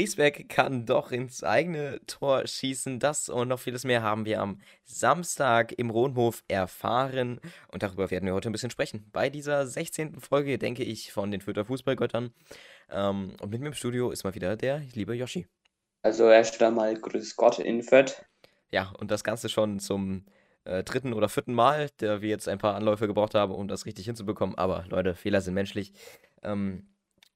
Griesbeck kann doch ins eigene Tor schießen. Das und noch vieles mehr haben wir am Samstag im Rohnhof erfahren. Und darüber werden wir heute ein bisschen sprechen. Bei dieser 16. Folge, denke ich, von den Fürther Fußballgöttern. Ähm, und mit mir im Studio ist mal wieder der liebe Yoshi. Also erst einmal Grüß Gott in Fürth. Ja, und das Ganze schon zum äh, dritten oder vierten Mal, der wir jetzt ein paar Anläufe gebraucht haben, um das richtig hinzubekommen. Aber Leute, Fehler sind menschlich. Ähm,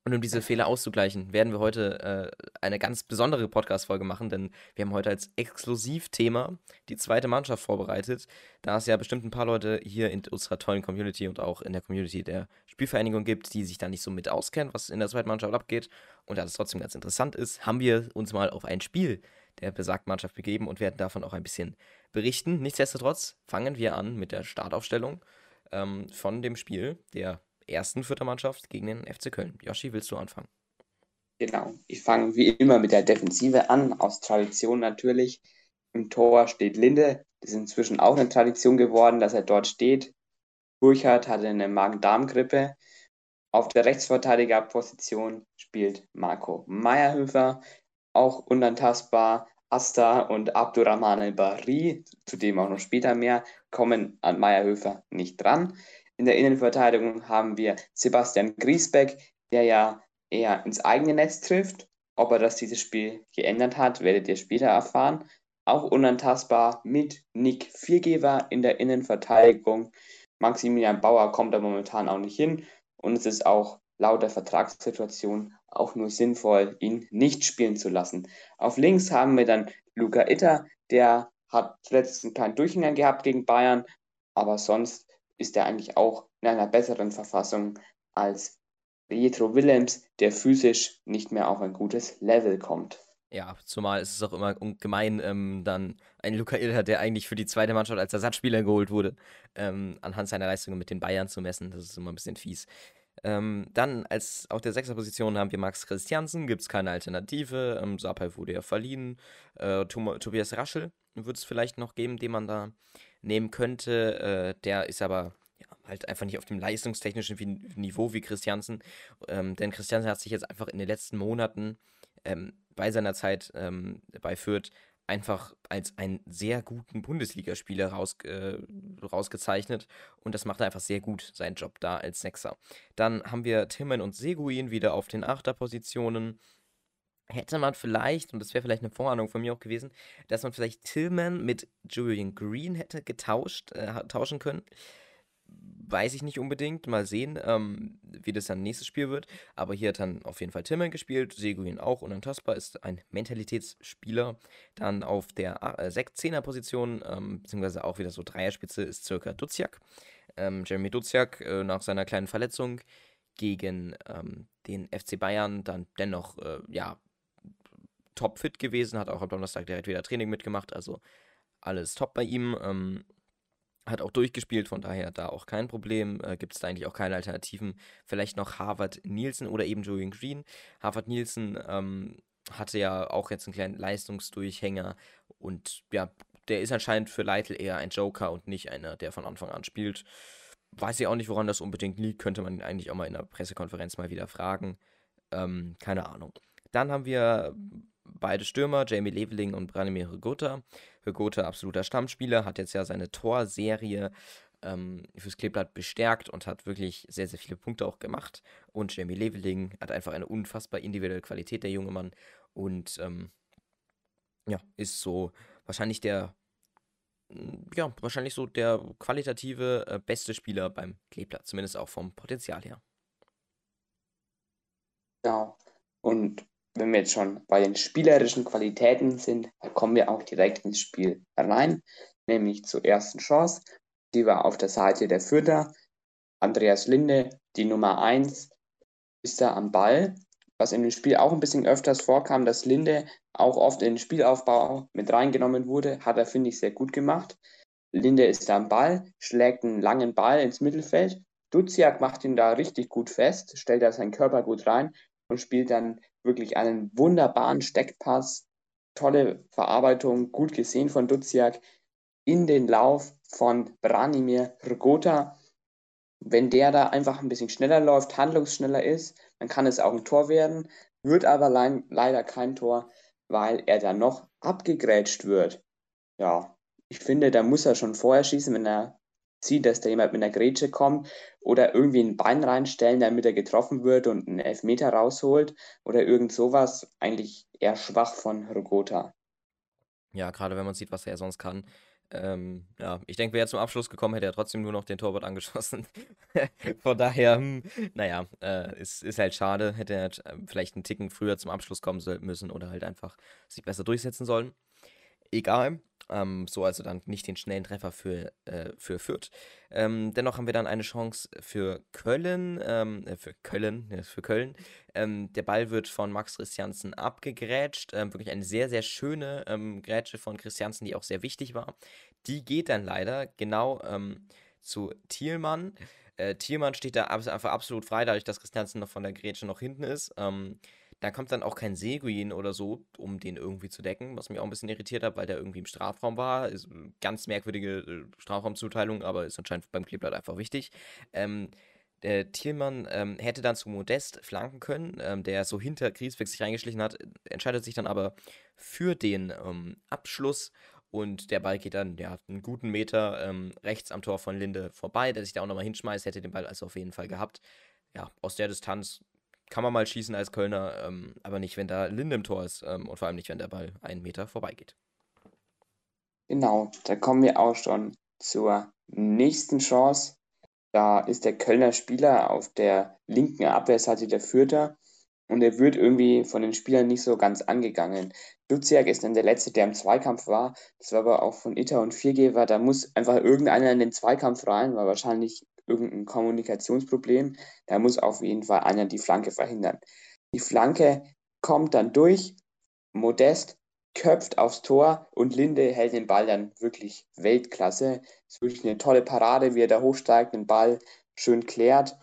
und um diese Fehler auszugleichen, werden wir heute äh, eine ganz besondere Podcast-Folge machen, denn wir haben heute als Exklusivthema die zweite Mannschaft vorbereitet, da es ja bestimmt ein paar Leute hier in unserer tollen Community und auch in der Community der Spielvereinigung gibt, die sich da nicht so mit auskennen, was in der zweiten Mannschaft abgeht. Und da es trotzdem ganz interessant ist, haben wir uns mal auf ein Spiel der besagten Mannschaft begeben und werden davon auch ein bisschen berichten. Nichtsdestotrotz fangen wir an mit der Startaufstellung ähm, von dem Spiel der ersten vierter Mannschaft gegen den FC Köln. Yoshi, willst du anfangen? Genau, ich fange wie immer mit der Defensive an, aus Tradition natürlich. Im Tor steht Linde. Das ist inzwischen auch eine Tradition geworden, dass er dort steht. Burchardt hatte eine Magen-Darm-Grippe. Auf der Rechtsverteidigerposition spielt Marco Meyerhöfer, auch unantastbar. Asta und Abdurrahman El-Bari, zu dem auch noch später mehr, kommen an Meyerhöfer nicht dran. In der Innenverteidigung haben wir Sebastian Griesbeck, der ja eher ins eigene Netz trifft. Ob er das dieses Spiel geändert hat, werdet ihr später erfahren. Auch unantastbar mit Nick Viergeber in der Innenverteidigung. Maximilian Bauer kommt da momentan auch nicht hin und es ist auch laut der Vertragssituation auch nur sinnvoll, ihn nicht spielen zu lassen. Auf links haben wir dann Luca Itter, der hat zuletzt einen kleinen Durchhänger gehabt gegen Bayern, aber sonst ist er eigentlich auch in einer besseren Verfassung als Pietro Willems, der physisch nicht mehr auf ein gutes Level kommt. Ja, zumal ist es auch immer gemein, ähm, dann ein Luca Ilha, der eigentlich für die zweite Mannschaft als Ersatzspieler geholt wurde, ähm, anhand seiner Leistungen mit den Bayern zu messen. Das ist immer ein bisschen fies. Ähm, dann als auf der sechster Position haben wir Max Christiansen, gibt es keine Alternative. Ähm, Sapai wurde ja verliehen. Äh, Tobias Raschel wird es vielleicht noch geben, den man da nehmen könnte. Äh, der ist aber ja, halt einfach nicht auf dem leistungstechnischen Niveau wie Christiansen. Ähm, denn Christiansen hat sich jetzt einfach in den letzten Monaten ähm, bei seiner Zeit ähm, bei Fürth einfach als einen sehr guten Bundesligaspieler raus, äh, rausgezeichnet und das macht er einfach sehr gut, seinen Job da als Sechser. Dann haben wir Timmen und Seguin wieder auf den Achterpositionen hätte man vielleicht, und das wäre vielleicht eine Vorahnung von mir auch gewesen, dass man vielleicht Tillman mit Julian Green hätte getauscht, äh, tauschen können. Weiß ich nicht unbedingt. Mal sehen, ähm, wie das dann nächstes Spiel wird. Aber hier hat dann auf jeden Fall Tillman gespielt. Seguin auch unantastbar, ist ein Mentalitätsspieler. Dann auf der äh, 10er-Position, ähm, beziehungsweise auch wieder so Dreierspitze, ist circa Duziak. Ähm, Jeremy Duziak äh, nach seiner kleinen Verletzung gegen ähm, den FC Bayern dann dennoch, äh, ja, topfit gewesen, hat auch am Donnerstag direkt wieder Training mitgemacht, also alles top bei ihm. Ähm, hat auch durchgespielt, von daher da auch kein Problem. Äh, Gibt es da eigentlich auch keine Alternativen. Vielleicht noch Harvard Nielsen oder eben Julian Green. Harvard Nielsen ähm, hatte ja auch jetzt einen kleinen Leistungsdurchhänger und ja, der ist anscheinend für Leitl eher ein Joker und nicht einer, der von Anfang an spielt. Weiß ich auch nicht, woran das unbedingt liegt. Könnte man eigentlich auch mal in der Pressekonferenz mal wieder fragen. Ähm, keine Ahnung. Dann haben wir beide Stürmer, Jamie Leveling und Branimir Hygota. Hygota, absoluter Stammspieler, hat jetzt ja seine Torserie ähm, fürs Kleeblatt bestärkt und hat wirklich sehr, sehr viele Punkte auch gemacht. Und Jamie Leveling hat einfach eine unfassbar individuelle Qualität, der junge Mann. Und ähm, ja, ist so wahrscheinlich der, ja, wahrscheinlich so der qualitative äh, beste Spieler beim Kleeblatt, zumindest auch vom Potenzial her. Ja, und wenn wir jetzt schon bei den spielerischen Qualitäten sind, dann kommen wir auch direkt ins Spiel rein, nämlich zur ersten Chance. Die war auf der Seite der Fürther. Andreas Linde, die Nummer 1, ist da am Ball. Was in dem Spiel auch ein bisschen öfters vorkam, dass Linde auch oft in den Spielaufbau mit reingenommen wurde, hat er, finde ich, sehr gut gemacht. Linde ist da am Ball, schlägt einen langen Ball ins Mittelfeld. Duziak macht ihn da richtig gut fest, stellt da seinen Körper gut rein und spielt dann wirklich einen wunderbaren Steckpass, tolle Verarbeitung, gut gesehen von Duziak, in den Lauf von Branimir Rgota. Wenn der da einfach ein bisschen schneller läuft, handlungsschneller ist, dann kann es auch ein Tor werden. wird aber le leider kein Tor, weil er dann noch abgegrätscht wird. Ja, ich finde, da muss er schon vorher schießen, wenn er sieht, dass da jemand mit einer Grätsche kommt oder irgendwie ein Bein reinstellen, damit er getroffen wird und einen Elfmeter rausholt oder irgend sowas. Eigentlich eher schwach von Rogota. Ja, gerade wenn man sieht, was er sonst kann. Ähm, ja, ich denke, wäre er zum Abschluss gekommen, hätte er trotzdem nur noch den Torwart angeschossen. Von daher, hm, naja, äh, ist, ist halt schade. Hätte er äh, vielleicht einen Ticken früher zum Abschluss kommen müssen oder halt einfach sich besser durchsetzen sollen. Egal. Ähm, so also dann nicht den schnellen Treffer für, äh, für Fürth. Ähm, dennoch haben wir dann eine Chance für Köln, ähm, äh, für Köln, für Köln. Ähm, der Ball wird von Max Christiansen abgegrätscht. Ähm, wirklich eine sehr, sehr schöne ähm, Grätsche von Christiansen, die auch sehr wichtig war. Die geht dann leider genau zu Thielmann. Äh, Thielmann steht da einfach absolut frei, dadurch, dass Christiansen noch von der Grätsche noch hinten ist. Da kommt dann auch kein Seguin oder so, um den irgendwie zu decken, was mich auch ein bisschen irritiert hat, weil der irgendwie im Strafraum war. Ist eine ganz merkwürdige äh, Strafraumzuteilung, aber ist anscheinend beim Kleeblatt einfach wichtig. Ähm, der Thielmann ähm, hätte dann zu Modest flanken können, ähm, der so hinter Griesbeck sich reingeschlichen hat, entscheidet sich dann aber für den ähm, Abschluss und der Ball geht dann ja einen guten Meter ähm, rechts am Tor von Linde vorbei, der sich da auch nochmal hinschmeißt, hätte den Ball also auf jeden Fall gehabt. Ja, aus der Distanz kann man mal schießen als Kölner, ähm, aber nicht, wenn da Linde im Tor ist ähm, und vor allem nicht, wenn der Ball einen Meter vorbeigeht. Genau, da kommen wir auch schon zur nächsten Chance. Da ist der Kölner Spieler auf der linken Abwehrseite der Fürther und er wird irgendwie von den Spielern nicht so ganz angegangen. Duziak ist dann der Letzte, der im Zweikampf war. Das war aber auch von Itter und Viergeber. Da muss einfach irgendeiner in den Zweikampf rein, war wahrscheinlich irgendein Kommunikationsproblem. Da muss auf jeden Fall einer die Flanke verhindern. Die Flanke kommt dann durch, Modest köpft aufs Tor und Linde hält den Ball dann wirklich Weltklasse. Es ist wirklich eine tolle Parade, wie er da hochsteigt, den Ball schön klärt.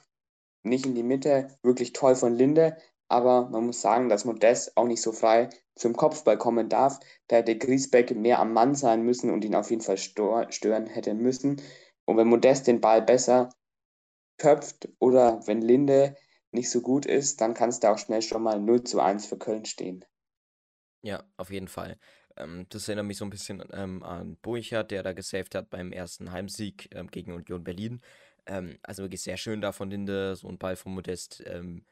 Nicht in die Mitte, wirklich toll von Linde. Aber man muss sagen, dass Modest auch nicht so frei zum Kopfball kommen darf. Da hätte Griesbeck mehr am Mann sein müssen und ihn auf jeden Fall stören hätte müssen. Und wenn Modest den Ball besser köpft oder wenn Linde nicht so gut ist, dann kann es da auch schnell schon mal 0 zu 1 für Köln stehen. Ja, auf jeden Fall. Ähm, das erinnert mich so ein bisschen ähm, an Burchard, der da gesaved hat beim ersten Heimsieg ähm, gegen Union Berlin. Ähm, also wirklich sehr schön da von Linde, so ein Ball von Modest. Ähm,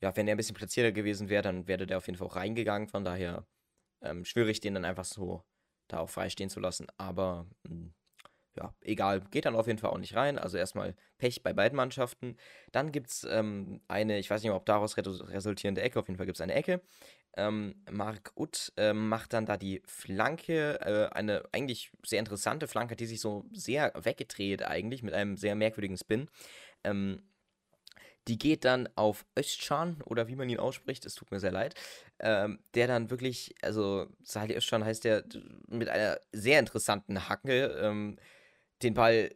ja, wenn er ein bisschen platzierter gewesen wäre, dann wäre der auf jeden Fall auch reingegangen. Von daher ähm, schwierig, den dann einfach so da auch frei stehen zu lassen. Aber mh, hm, ja, egal, geht dann auf jeden Fall auch nicht rein. Also erstmal Pech bei beiden Mannschaften. Dann gibt es ähm, eine, ich weiß nicht, ob daraus resultierende Ecke, auf jeden Fall gibt es eine Ecke. Ähm, Mark Utt äh, macht dann da die Flanke, äh, eine eigentlich sehr interessante Flanke, die sich so sehr weggedreht eigentlich, mit einem sehr merkwürdigen Spin. Ähm, die geht dann auf Özcan oder wie man ihn ausspricht, es tut mir sehr leid. Ähm, der dann wirklich, also Salih Özcan heißt der mit einer sehr interessanten Hacke ähm, den Ball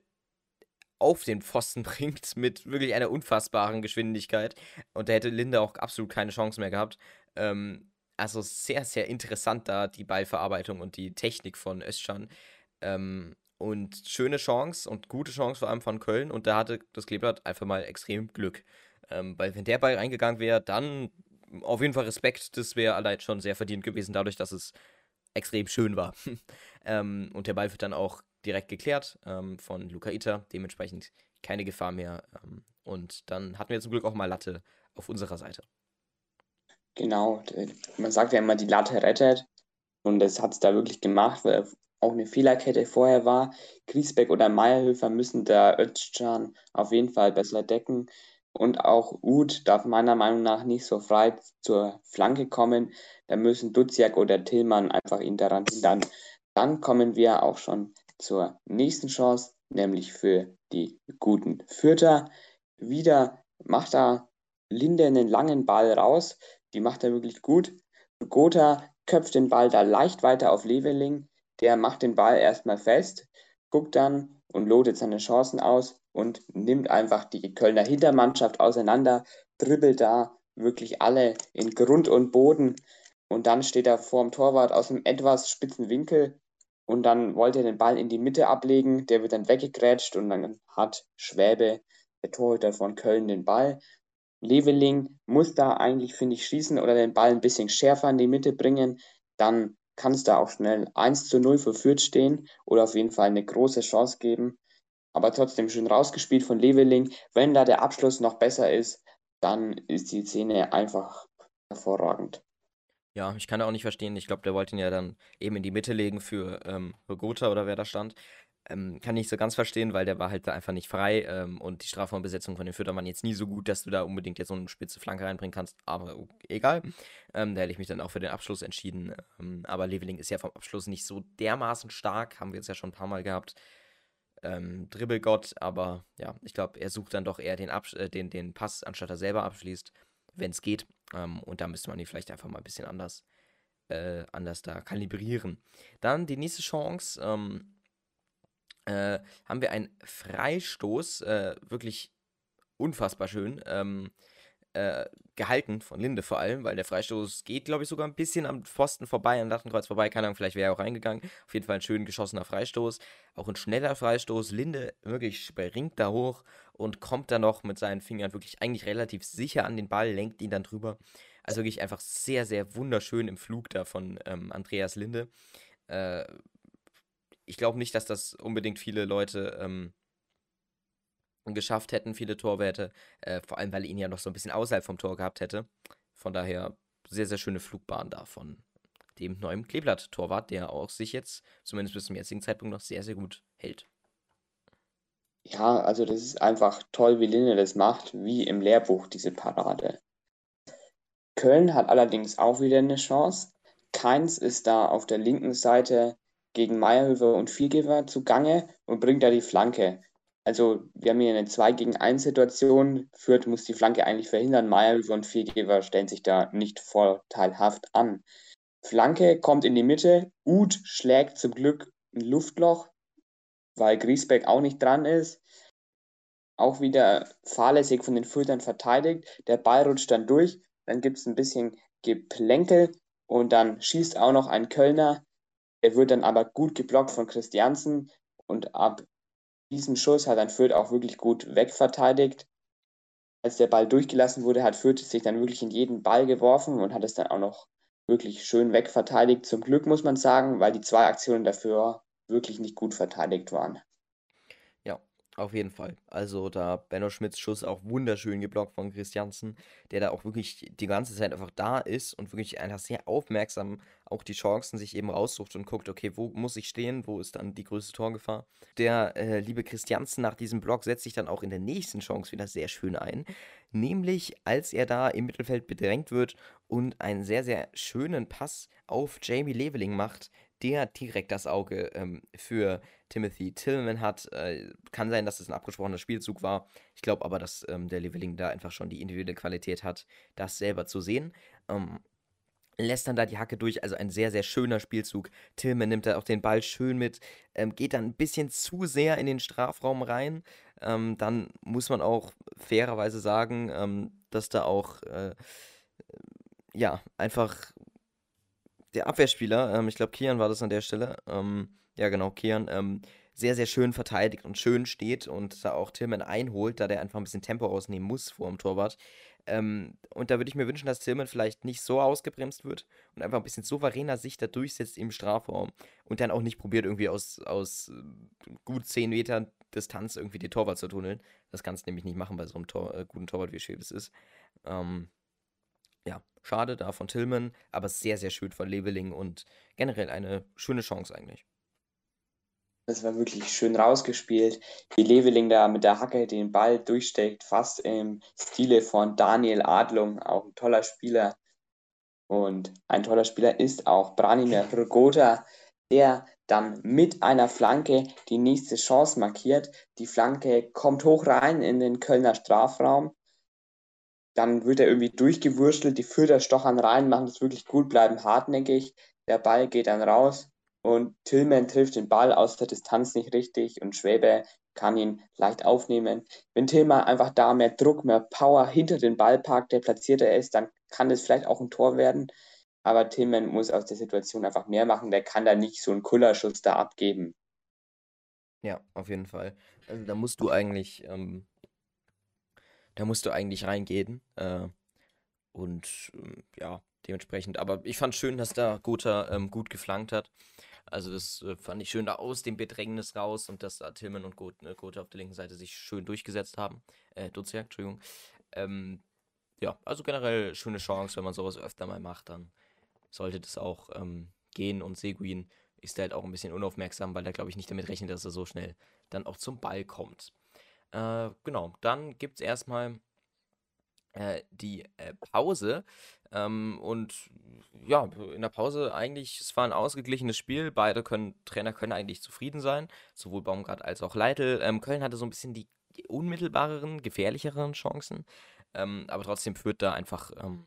auf den Pfosten bringt mit wirklich einer unfassbaren Geschwindigkeit. Und da hätte Linde auch absolut keine Chance mehr gehabt. Ähm, also sehr, sehr interessant da die Ballverarbeitung und die Technik von Özcan. Ähm, und schöne Chance und gute Chance vor allem von Köln. Und da hatte das Kleeblatt einfach mal extrem Glück. Ähm, weil wenn der Ball reingegangen wäre, dann auf jeden Fall Respekt. Das wäre allein schon sehr verdient gewesen, dadurch, dass es extrem schön war. ähm, und der Ball wird dann auch direkt geklärt ähm, von Luca Ita, dementsprechend keine Gefahr mehr. Ähm, und dann hatten wir zum Glück auch mal Latte auf unserer Seite. Genau, man sagt ja immer, die Latte rettet. Und das hat es da wirklich gemacht, weil auch eine Fehlerkette vorher war. Griesbeck oder Meierhöfer müssen da Özcan auf jeden Fall besser decken. Und auch Uth darf meiner Meinung nach nicht so frei zur Flanke kommen. Da müssen Duziak oder Tillmann einfach ihn daran hindern. Dann kommen wir auch schon zur nächsten Chance, nämlich für die guten Fürther. Wieder macht er Linde einen langen Ball raus. Die macht er wirklich gut. Gotha köpft den Ball da leicht weiter auf Leveling. Der macht den Ball erstmal fest, guckt dann und lotet seine Chancen aus und nimmt einfach die Kölner Hintermannschaft auseinander, dribbelt da wirklich alle in Grund und Boden und dann steht er vor dem Torwart aus einem etwas spitzen Winkel und dann wollte er den Ball in die Mitte ablegen, der wird dann weggegrätscht und dann hat Schwäbe, der Torhüter von Köln, den Ball. Leveling muss da eigentlich, finde ich, schießen oder den Ball ein bisschen schärfer in die Mitte bringen. Dann kann es da auch schnell 1 zu 0 für Fürth stehen oder auf jeden Fall eine große Chance geben. Aber trotzdem schön rausgespielt von Leveling. Wenn da der Abschluss noch besser ist, dann ist die Szene einfach hervorragend. Ja, ich kann auch nicht verstehen. Ich glaube, der wollte ihn ja dann eben in die Mitte legen für ähm, Gotha oder wer da stand. Ähm, kann ich so ganz verstehen, weil der war halt da einfach nicht frei ähm, und die Strafraumbesetzung von den Füttern waren jetzt nie so gut, dass du da unbedingt jetzt so eine spitze Flanke reinbringen kannst, aber egal. Ähm, da hätte ich mich dann auch für den Abschluss entschieden. Ähm, aber Leveling ist ja vom Abschluss nicht so dermaßen stark, haben wir jetzt ja schon ein paar Mal gehabt. Ähm, Dribbelgott, aber ja, ich glaube, er sucht dann doch eher den, Abs äh, den, den Pass, anstatt er selber abschließt, wenn es geht. Ähm, und da müsste man ihn vielleicht einfach mal ein bisschen anders, äh, anders da kalibrieren. Dann die nächste Chance. Ähm, äh, haben wir einen Freistoß, äh, wirklich unfassbar schön, ähm, äh, gehalten von Linde vor allem, weil der Freistoß geht, glaube ich, sogar ein bisschen am Pfosten vorbei, am Lattenkreuz vorbei, keine Ahnung, vielleicht wäre er auch reingegangen. Auf jeden Fall ein schön geschossener Freistoß, auch ein schneller Freistoß. Linde wirklich springt da hoch und kommt da noch mit seinen Fingern wirklich eigentlich relativ sicher an den Ball, lenkt ihn dann drüber. Also wirklich einfach sehr, sehr wunderschön im Flug da von ähm, Andreas Linde. Äh, ich glaube nicht, dass das unbedingt viele Leute ähm, geschafft hätten, viele Torwerte. Äh, vor allem, weil er ihn ja noch so ein bisschen außerhalb vom Tor gehabt hätte. Von daher sehr, sehr schöne Flugbahn da von dem neuen Kleeblatt-Torwart, der auch sich jetzt, zumindest bis zum jetzigen Zeitpunkt, noch sehr, sehr gut hält. Ja, also das ist einfach toll, wie Linde das macht, wie im Lehrbuch, diese Parade. Köln hat allerdings auch wieder eine Chance. Keins ist da auf der linken Seite gegen Meyerhöfer und Viergeber zugange und bringt da die Flanke. Also wir haben hier eine 2 gegen 1 Situation. Fürth muss die Flanke eigentlich verhindern. Meyerhöfer und Viergeber stellen sich da nicht vorteilhaft an. Flanke kommt in die Mitte. Uth schlägt zum Glück ein Luftloch, weil Griesbeck auch nicht dran ist. Auch wieder fahrlässig von den Fürthern verteidigt. Der Ball rutscht dann durch. Dann gibt es ein bisschen Geplänkel und dann schießt auch noch ein Kölner er wird dann aber gut geblockt von Christiansen und ab diesem Schuss hat dann Fürth auch wirklich gut wegverteidigt. Als der Ball durchgelassen wurde, hat Fürth sich dann wirklich in jeden Ball geworfen und hat es dann auch noch wirklich schön wegverteidigt. Zum Glück muss man sagen, weil die zwei Aktionen dafür wirklich nicht gut verteidigt waren. Auf jeden Fall. Also da Benno Schmidts Schuss auch wunderschön geblockt von Christiansen, der da auch wirklich die ganze Zeit einfach da ist und wirklich einfach sehr aufmerksam auch die Chancen sich eben raussucht und guckt, okay, wo muss ich stehen, wo ist dann die größte Torgefahr. Der äh, liebe Christiansen nach diesem Block setzt sich dann auch in der nächsten Chance wieder sehr schön ein, nämlich als er da im Mittelfeld bedrängt wird und einen sehr, sehr schönen Pass auf Jamie Leveling macht, der direkt das Auge ähm, für Timothy Tillman hat. Äh, kann sein, dass es ein abgesprochener Spielzug war. Ich glaube aber, dass ähm, der Leveling da einfach schon die individuelle Qualität hat, das selber zu sehen. Ähm, lässt dann da die Hacke durch, also ein sehr, sehr schöner Spielzug. Tillman nimmt da auch den Ball schön mit, ähm, geht dann ein bisschen zu sehr in den Strafraum rein. Ähm, dann muss man auch fairerweise sagen, ähm, dass da auch, äh, ja, einfach der Abwehrspieler, ähm, ich glaube, Kian war das an der Stelle, ähm, ja genau, Kian, ähm, sehr, sehr schön verteidigt und schön steht und da auch Tillman einholt, da der einfach ein bisschen Tempo rausnehmen muss vor dem Torwart. Ähm, und da würde ich mir wünschen, dass Tillman vielleicht nicht so ausgebremst wird und einfach ein bisschen souveräner sich da durchsetzt im Strafraum und dann auch nicht probiert, irgendwie aus, aus äh, gut 10 Metern Distanz irgendwie die Torwart zu tunneln. Das kannst du nämlich nicht machen bei so einem Tor, äh, guten Torwart, wie Schäbes ist. Ähm, ja, schade da von Tillman, aber sehr, sehr schön von Leveling und generell eine schöne Chance eigentlich. Das war wirklich schön rausgespielt, wie Leveling da mit der Hacke den Ball durchsteckt, fast im Stile von Daniel Adlung, auch ein toller Spieler. Und ein toller Spieler ist auch Branimir Rogota, der dann mit einer Flanke die nächste Chance markiert. Die Flanke kommt hoch rein in den Kölner Strafraum dann wird er irgendwie durchgewurschtelt, die Fürther stochern rein, machen das wirklich gut, bleiben hartnäckig. Der Ball geht dann raus und Tillman trifft den Ball aus der Distanz nicht richtig und Schwäbe kann ihn leicht aufnehmen. Wenn Tillman einfach da mehr Druck, mehr Power hinter den Ball packt, der platzierter ist, dann kann das vielleicht auch ein Tor werden. Aber Tillman muss aus der Situation einfach mehr machen. Der kann da nicht so einen Kullerschuss da abgeben. Ja, auf jeden Fall. Also da musst du eigentlich ähm, da musst du eigentlich reingehen. Äh, und ähm, ja, dementsprechend. Aber ich fand schön, dass da Gotha ähm, gut geflankt hat. Also das äh, fand ich schön da aus dem Bedrängnis raus und dass da Tillman und Gotha, äh, Gotha auf der linken Seite sich schön durchgesetzt haben. Äh, Duziak, Entschuldigung. Ähm, ja, also generell schöne Chance, wenn man sowas öfter mal macht, dann sollte das auch ähm, gehen. Und Seguin ist halt auch ein bisschen unaufmerksam, weil er, glaube ich, nicht damit rechnet, dass er so schnell dann auch zum Ball kommt. Äh, genau, dann gibt es erstmal äh, die äh, Pause. Ähm, und ja, in der Pause eigentlich, es war ein ausgeglichenes Spiel. Beide können, Trainer können eigentlich zufrieden sein, sowohl Baumgart als auch Leitl. Ähm, Köln hatte so ein bisschen die unmittelbareren, gefährlicheren Chancen, ähm, aber trotzdem führt da einfach ähm,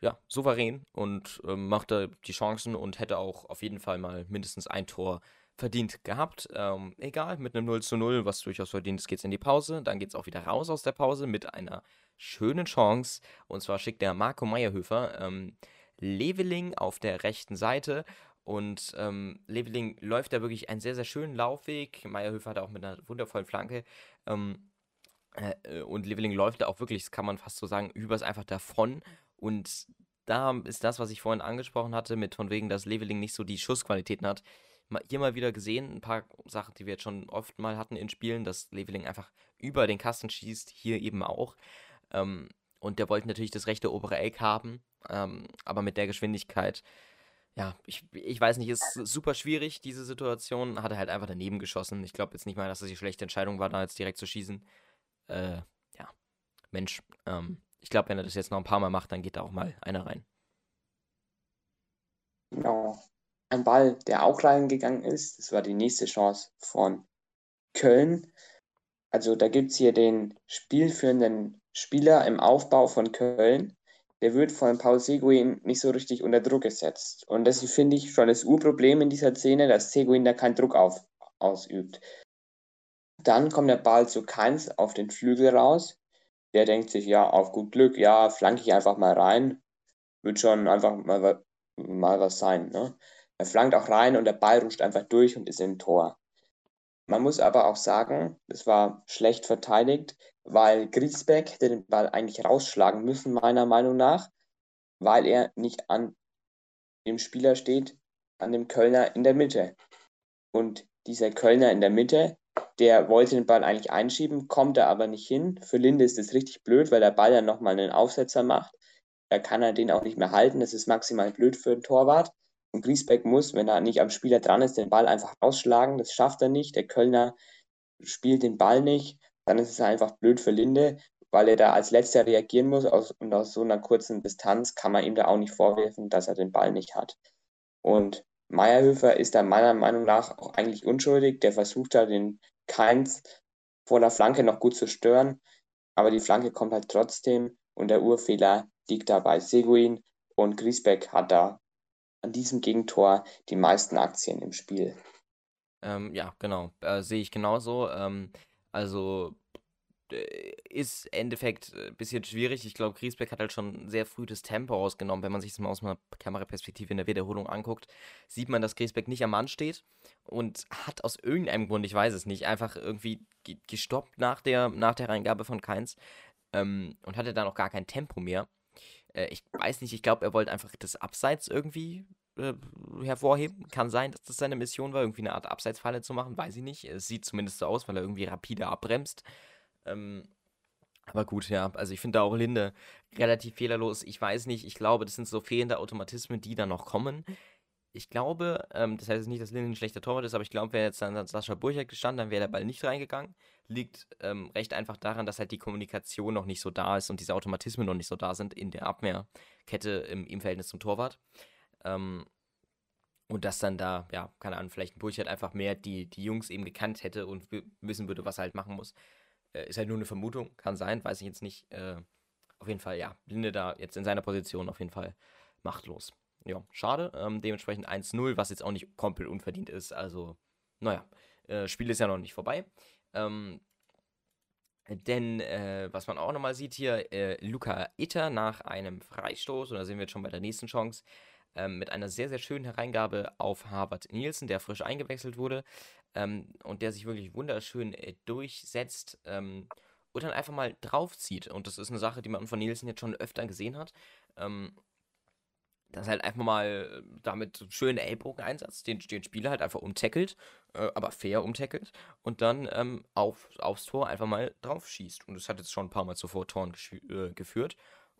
ja, souverän und ähm, machte die Chancen und hätte auch auf jeden Fall mal mindestens ein Tor verdient gehabt. Ähm, egal, mit einem 0 zu 0, was durchaus verdient ist, geht es in die Pause. Dann geht es auch wieder raus aus der Pause mit einer schönen Chance. Und zwar schickt der Marco Meyerhöfer ähm, Leveling auf der rechten Seite. Und ähm, Leveling läuft da wirklich einen sehr, sehr schönen Laufweg. Meyerhöfer hat auch mit einer wundervollen Flanke. Ähm, äh, und Leveling läuft da auch wirklich, das kann man fast so sagen, übers einfach davon. Und da ist das, was ich vorhin angesprochen hatte, mit von wegen, dass Leveling nicht so die Schussqualitäten hat. Hier mal wieder gesehen, ein paar Sachen, die wir jetzt schon oft mal hatten in Spielen, dass Leveling einfach über den Kasten schießt, hier eben auch. Ähm, und der wollte natürlich das rechte obere Eck haben, ähm, aber mit der Geschwindigkeit, ja, ich, ich weiß nicht, ist super schwierig, diese Situation. Hat er halt einfach daneben geschossen. Ich glaube jetzt nicht mal, dass das die schlechte Entscheidung war, da jetzt direkt zu schießen. Äh, ja, Mensch, ähm, ich glaube, wenn er das jetzt noch ein paar Mal macht, dann geht da auch mal einer rein. Genau. Ein Ball, der auch reingegangen ist, das war die nächste Chance von Köln. Also da gibt es hier den spielführenden Spieler im Aufbau von Köln, der wird von Paul Seguin nicht so richtig unter Druck gesetzt. Und das finde ich schon das Urproblem in dieser Szene, dass Seguin da keinen Druck auf, ausübt. Dann kommt der Ball zu Keins auf den Flügel raus. Der denkt sich, ja, auf gut Glück, ja, flanke ich einfach mal rein. Wird schon einfach mal, mal was sein. Ne? Er flankt auch rein und der Ball rutscht einfach durch und ist im Tor. Man muss aber auch sagen, es war schlecht verteidigt, weil Griesbeck hätte den Ball eigentlich rausschlagen müssen, meiner Meinung nach, weil er nicht an dem Spieler steht, an dem Kölner in der Mitte. Und dieser Kölner in der Mitte, der wollte den Ball eigentlich einschieben, kommt da aber nicht hin. Für Linde ist das richtig blöd, weil der Ball dann nochmal einen Aufsetzer macht. Da kann er den auch nicht mehr halten. Das ist maximal blöd für den Torwart. Und Griesbeck muss, wenn er nicht am Spieler dran ist, den Ball einfach rausschlagen. Das schafft er nicht. Der Kölner spielt den Ball nicht. Dann ist es einfach blöd für Linde, weil er da als letzter reagieren muss. Und aus so einer kurzen Distanz kann man ihm da auch nicht vorwerfen, dass er den Ball nicht hat. Und Meierhöfer ist da meiner Meinung nach auch eigentlich unschuldig. Der versucht da den Keins vor der Flanke noch gut zu stören. Aber die Flanke kommt halt trotzdem und der Urfehler liegt da bei Seguin und Griesbeck hat da an diesem Gegentor die meisten Aktien im Spiel. Ähm, ja, genau. Äh, Sehe ich genauso. Ähm, also äh, ist im Endeffekt ein bisschen schwierig. Ich glaube, Griesbeck hat halt schon sehr früh das Tempo ausgenommen. Wenn man sich das mal aus einer Kameraperspektive in der Wiederholung anguckt, sieht man, dass Griesbeck nicht am Mann steht und hat aus irgendeinem Grund, ich weiß es nicht, einfach irgendwie gestoppt nach der, nach der Reingabe von Keins ähm, und hatte dann auch gar kein Tempo mehr. Äh, ich weiß nicht, ich glaube, er wollte einfach das Abseits irgendwie äh, hervorheben. Kann sein, dass das seine Mission war, irgendwie eine Art Abseitsfalle zu machen, weiß ich nicht. Es sieht zumindest so aus, weil er irgendwie rapide abbremst. Ähm, aber gut, ja, also ich finde da auch Linde relativ fehlerlos. Ich weiß nicht, ich glaube, das sind so fehlende Automatismen, die da noch kommen. Ich glaube, ähm, das heißt nicht, dass Linde ein schlechter Torwart ist, aber ich glaube, wäre jetzt dann Sascha Burchak gestanden, dann wäre der Ball nicht reingegangen. Liegt ähm, recht einfach daran, dass halt die Kommunikation noch nicht so da ist und diese Automatismen noch nicht so da sind in der Abwehrkette im, im Verhältnis zum Torwart. Ähm, und dass dann da, ja, keine Ahnung, vielleicht ein Burchard einfach mehr die, die Jungs eben gekannt hätte und wissen würde, was er halt machen muss. Äh, ist halt nur eine Vermutung, kann sein, weiß ich jetzt nicht. Äh, auf jeden Fall, ja, Linde da jetzt in seiner Position auf jeden Fall machtlos. Ja, schade. Ähm, dementsprechend 1-0, was jetzt auch nicht komplett unverdient ist. Also, naja, äh, Spiel ist ja noch nicht vorbei. Ähm, denn, äh, was man auch nochmal sieht hier, äh, Luca Itter nach einem Freistoß, und da sind wir jetzt schon bei der nächsten Chance, ähm, mit einer sehr, sehr schönen Hereingabe auf Harvard Nielsen, der frisch eingewechselt wurde ähm, und der sich wirklich wunderschön äh, durchsetzt. Ähm, und dann einfach mal draufzieht. Und das ist eine Sache, die man von Nielsen jetzt schon öfter gesehen hat. Ähm, dass halt einfach mal damit schönen Ellbogen-Einsatz den, den Spieler halt einfach umtackelt, äh, aber fair umtackelt und dann ähm, auf, aufs Tor einfach mal drauf schießt. Und das hat jetzt schon ein paar Mal zuvor Toren äh, geführt.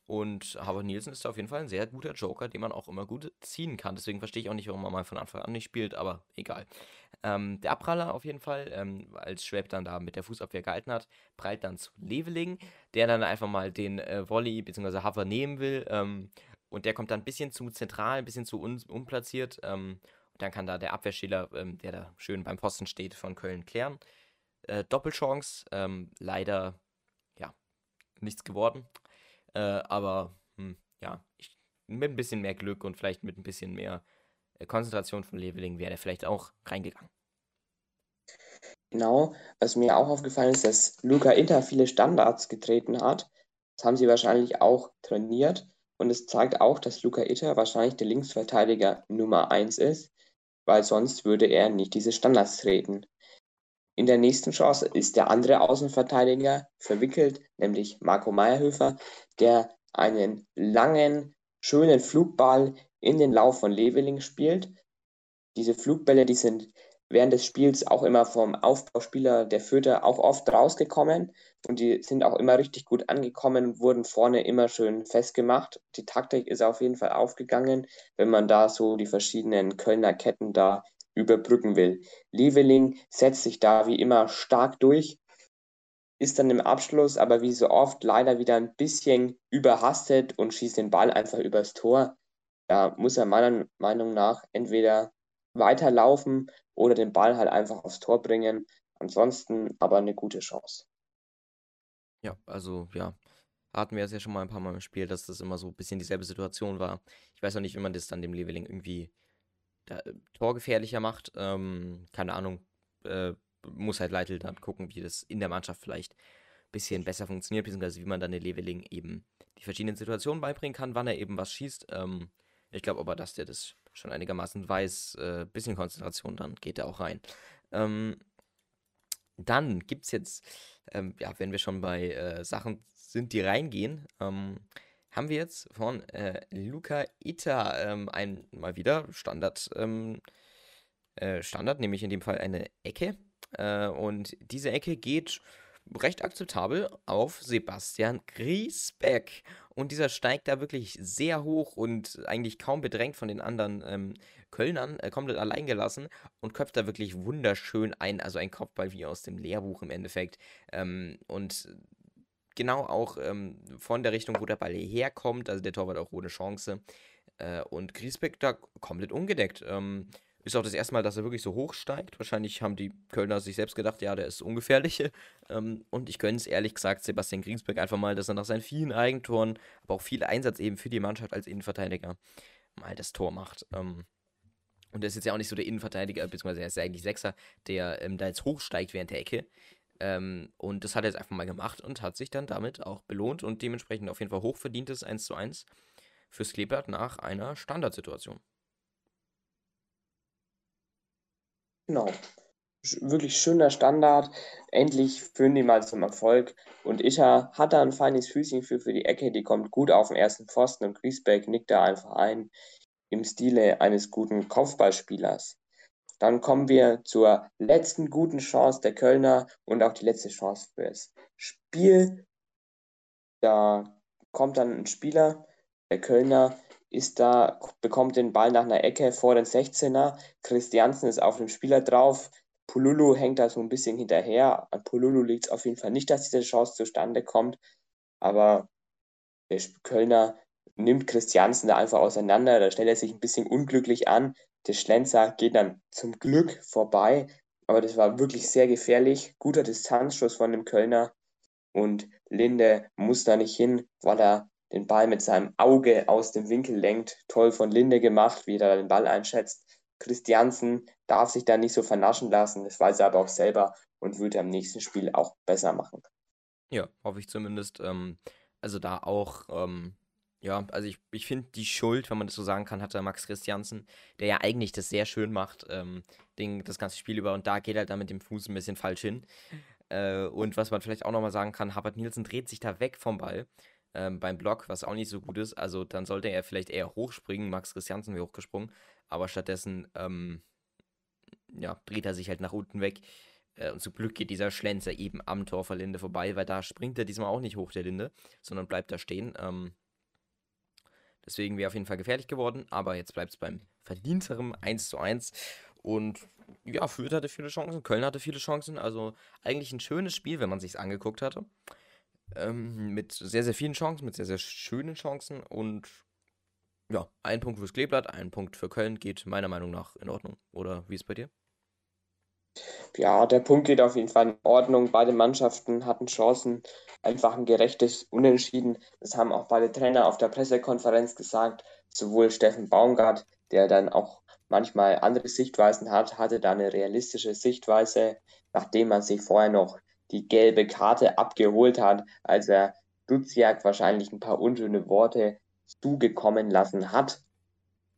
Und Harvard Nielsen ist auf jeden Fall ein sehr guter Joker, den man auch immer gut ziehen kann. Deswegen verstehe ich auch nicht, warum man mal von Anfang an nicht spielt, aber egal. Ähm, der Abpraller auf jeden Fall, ähm, als Schwab dann da mit der Fußabwehr gehalten hat, prallt dann zu Leveling, der dann einfach mal den äh, Volley bzw. Hover nehmen will. Ähm, und der kommt dann ein bisschen zu zentral, ein bisschen zu un unplatziert. Ähm, und dann kann da der Abwehrspieler, ähm, der da schön beim Posten steht, von Köln klären. Äh, Doppelchance, ähm, leider, ja, nichts geworden. Äh, aber hm, ja, ich, mit ein bisschen mehr Glück und vielleicht mit ein bisschen mehr äh, Konzentration von Leveling wäre er vielleicht auch reingegangen. Genau, was mir auch aufgefallen ist, dass Luca Inter viele Standards getreten hat. Das haben sie wahrscheinlich auch trainiert. Und es zeigt auch, dass Luca Itter wahrscheinlich der Linksverteidiger Nummer 1 ist, weil sonst würde er nicht diese Standards treten. In der nächsten Chance ist der andere Außenverteidiger verwickelt, nämlich Marco Meyerhöfer, der einen langen, schönen Flugball in den Lauf von Leveling spielt. Diese Flugbälle, die sind während des Spiels auch immer vom Aufbauspieler der Fürther auch oft rausgekommen und die sind auch immer richtig gut angekommen wurden vorne immer schön festgemacht. Die Taktik ist auf jeden Fall aufgegangen, wenn man da so die verschiedenen Kölner Ketten da überbrücken will. Leveling setzt sich da wie immer stark durch, ist dann im Abschluss aber wie so oft leider wieder ein bisschen überhastet und schießt den Ball einfach übers Tor. Da muss er meiner Meinung nach entweder weiterlaufen oder den Ball halt einfach aufs Tor bringen. Ansonsten aber eine gute Chance. Ja, also ja, hatten wir es ja schon mal ein paar Mal im Spiel, dass das immer so ein bisschen dieselbe Situation war. Ich weiß auch nicht, wie man das dann dem Leveling irgendwie da, äh, torgefährlicher macht. Ähm, keine Ahnung. Äh, muss halt Leitl dann gucken, wie das in der Mannschaft vielleicht ein bisschen besser funktioniert, beziehungsweise wie man dann den Leveling eben die verschiedenen Situationen beibringen kann, wann er eben was schießt. Ähm, ich glaube aber, dass der das schon einigermaßen weiß, äh, bisschen Konzentration, dann geht er auch rein. Ähm, dann gibt es jetzt, ähm, ja, wenn wir schon bei äh, Sachen sind, die reingehen, ähm, haben wir jetzt von äh, Luca Ita ähm, ein mal wieder Standard, ähm, äh, Standard, nämlich in dem Fall eine Ecke. Äh, und diese Ecke geht recht akzeptabel auf Sebastian Griesbeck. Und dieser steigt da wirklich sehr hoch und eigentlich kaum bedrängt von den anderen ähm, Kölnern, äh, komplett allein gelassen und köpft da wirklich wunderschön ein. Also ein Kopfball wie aus dem Lehrbuch im Endeffekt. Ähm, und genau auch ähm, von der Richtung, wo der Ball herkommt, also der Torwart auch ohne Chance. Äh, und Griesbeck da komplett ungedeckt. Ähm, ist auch das erste Mal, dass er wirklich so hoch steigt. Wahrscheinlich haben die Kölner sich selbst gedacht, ja, der ist ungefährlich. Ähm, und ich gönne es ehrlich gesagt Sebastian Griesbeck einfach mal, dass er nach seinen vielen Eigentoren, aber auch viel Einsatz eben für die Mannschaft als Innenverteidiger mal das Tor macht. Ähm, und er ist jetzt ja auch nicht so der Innenverteidiger, beziehungsweise er ist ja eigentlich Sechser, der ähm, da jetzt hochsteigt während der Ecke. Ähm, und das hat er jetzt einfach mal gemacht und hat sich dann damit auch belohnt und dementsprechend auf jeden Fall hochverdientes 1 zu 1 fürs Kleeblatt nach einer Standardsituation. Genau. Wirklich schöner Standard. Endlich führen die mal zum Erfolg. Und Isha hat da ein feines Füßchen für, für die Ecke. Die kommt gut auf den ersten Pfosten und Griesbeck nickt da einfach ein im Stile eines guten Kopfballspielers. Dann kommen wir zur letzten guten Chance der Kölner und auch die letzte Chance fürs Spiel. Da kommt dann ein Spieler, der Kölner, ist da, bekommt den Ball nach einer Ecke vor den 16er. Christiansen ist auf dem Spieler drauf. Pululu hängt da so ein bisschen hinterher. An Pululu liegt es auf jeden Fall nicht, dass diese Chance zustande kommt. Aber der Kölner nimmt Christiansen da einfach auseinander. Da stellt er sich ein bisschen unglücklich an. Der Schlenzer geht dann zum Glück vorbei. Aber das war wirklich sehr gefährlich. Guter Distanzschuss von dem Kölner. Und Linde muss da nicht hin, weil er den Ball mit seinem Auge aus dem Winkel lenkt. Toll von Linde gemacht, wie er den Ball einschätzt. Christiansen darf sich da nicht so vernaschen lassen, das weiß er aber auch selber und würde am nächsten Spiel auch besser machen. Ja, hoffe ich zumindest. Ähm, also da auch, ähm, ja, also ich, ich finde die Schuld, wenn man das so sagen kann, hat der Max Christiansen, der ja eigentlich das sehr schön macht, ähm, den, das ganze Spiel über und da geht er halt dann mit dem Fuß ein bisschen falsch hin. Äh, und was man vielleicht auch nochmal sagen kann, Harvard Nielsen dreht sich da weg vom Ball ähm, beim Block, was auch nicht so gut ist. Also dann sollte er vielleicht eher hochspringen. Max Christiansen wäre hochgesprungen. Aber stattdessen ähm, ja, dreht er sich halt nach unten weg. Äh, und zum Glück geht dieser Schlenzer eben am Tor von Linde vorbei, weil da springt er diesmal auch nicht hoch, der Linde, sondern bleibt da stehen. Ähm, deswegen wäre auf jeden Fall gefährlich geworden, aber jetzt bleibt es beim verdienterem 1 zu 1. Und ja, Fürth hatte viele Chancen, Köln hatte viele Chancen. Also eigentlich ein schönes Spiel, wenn man sich angeguckt hatte. Ähm, mit sehr, sehr vielen Chancen, mit sehr, sehr schönen Chancen. Und ja, ein Punkt fürs Kleeblatt, ein Punkt für Köln geht meiner Meinung nach in Ordnung. Oder wie ist es bei dir? Ja, der Punkt geht auf jeden Fall in Ordnung. Beide Mannschaften hatten Chancen, einfach ein gerechtes Unentschieden. Das haben auch beide Trainer auf der Pressekonferenz gesagt. Sowohl Steffen Baumgart, der dann auch manchmal andere Sichtweisen hat, hatte da eine realistische Sichtweise, nachdem man sich vorher noch die gelbe Karte abgeholt hat, als er Duziak wahrscheinlich ein paar unschöne Worte zugekommen lassen hat.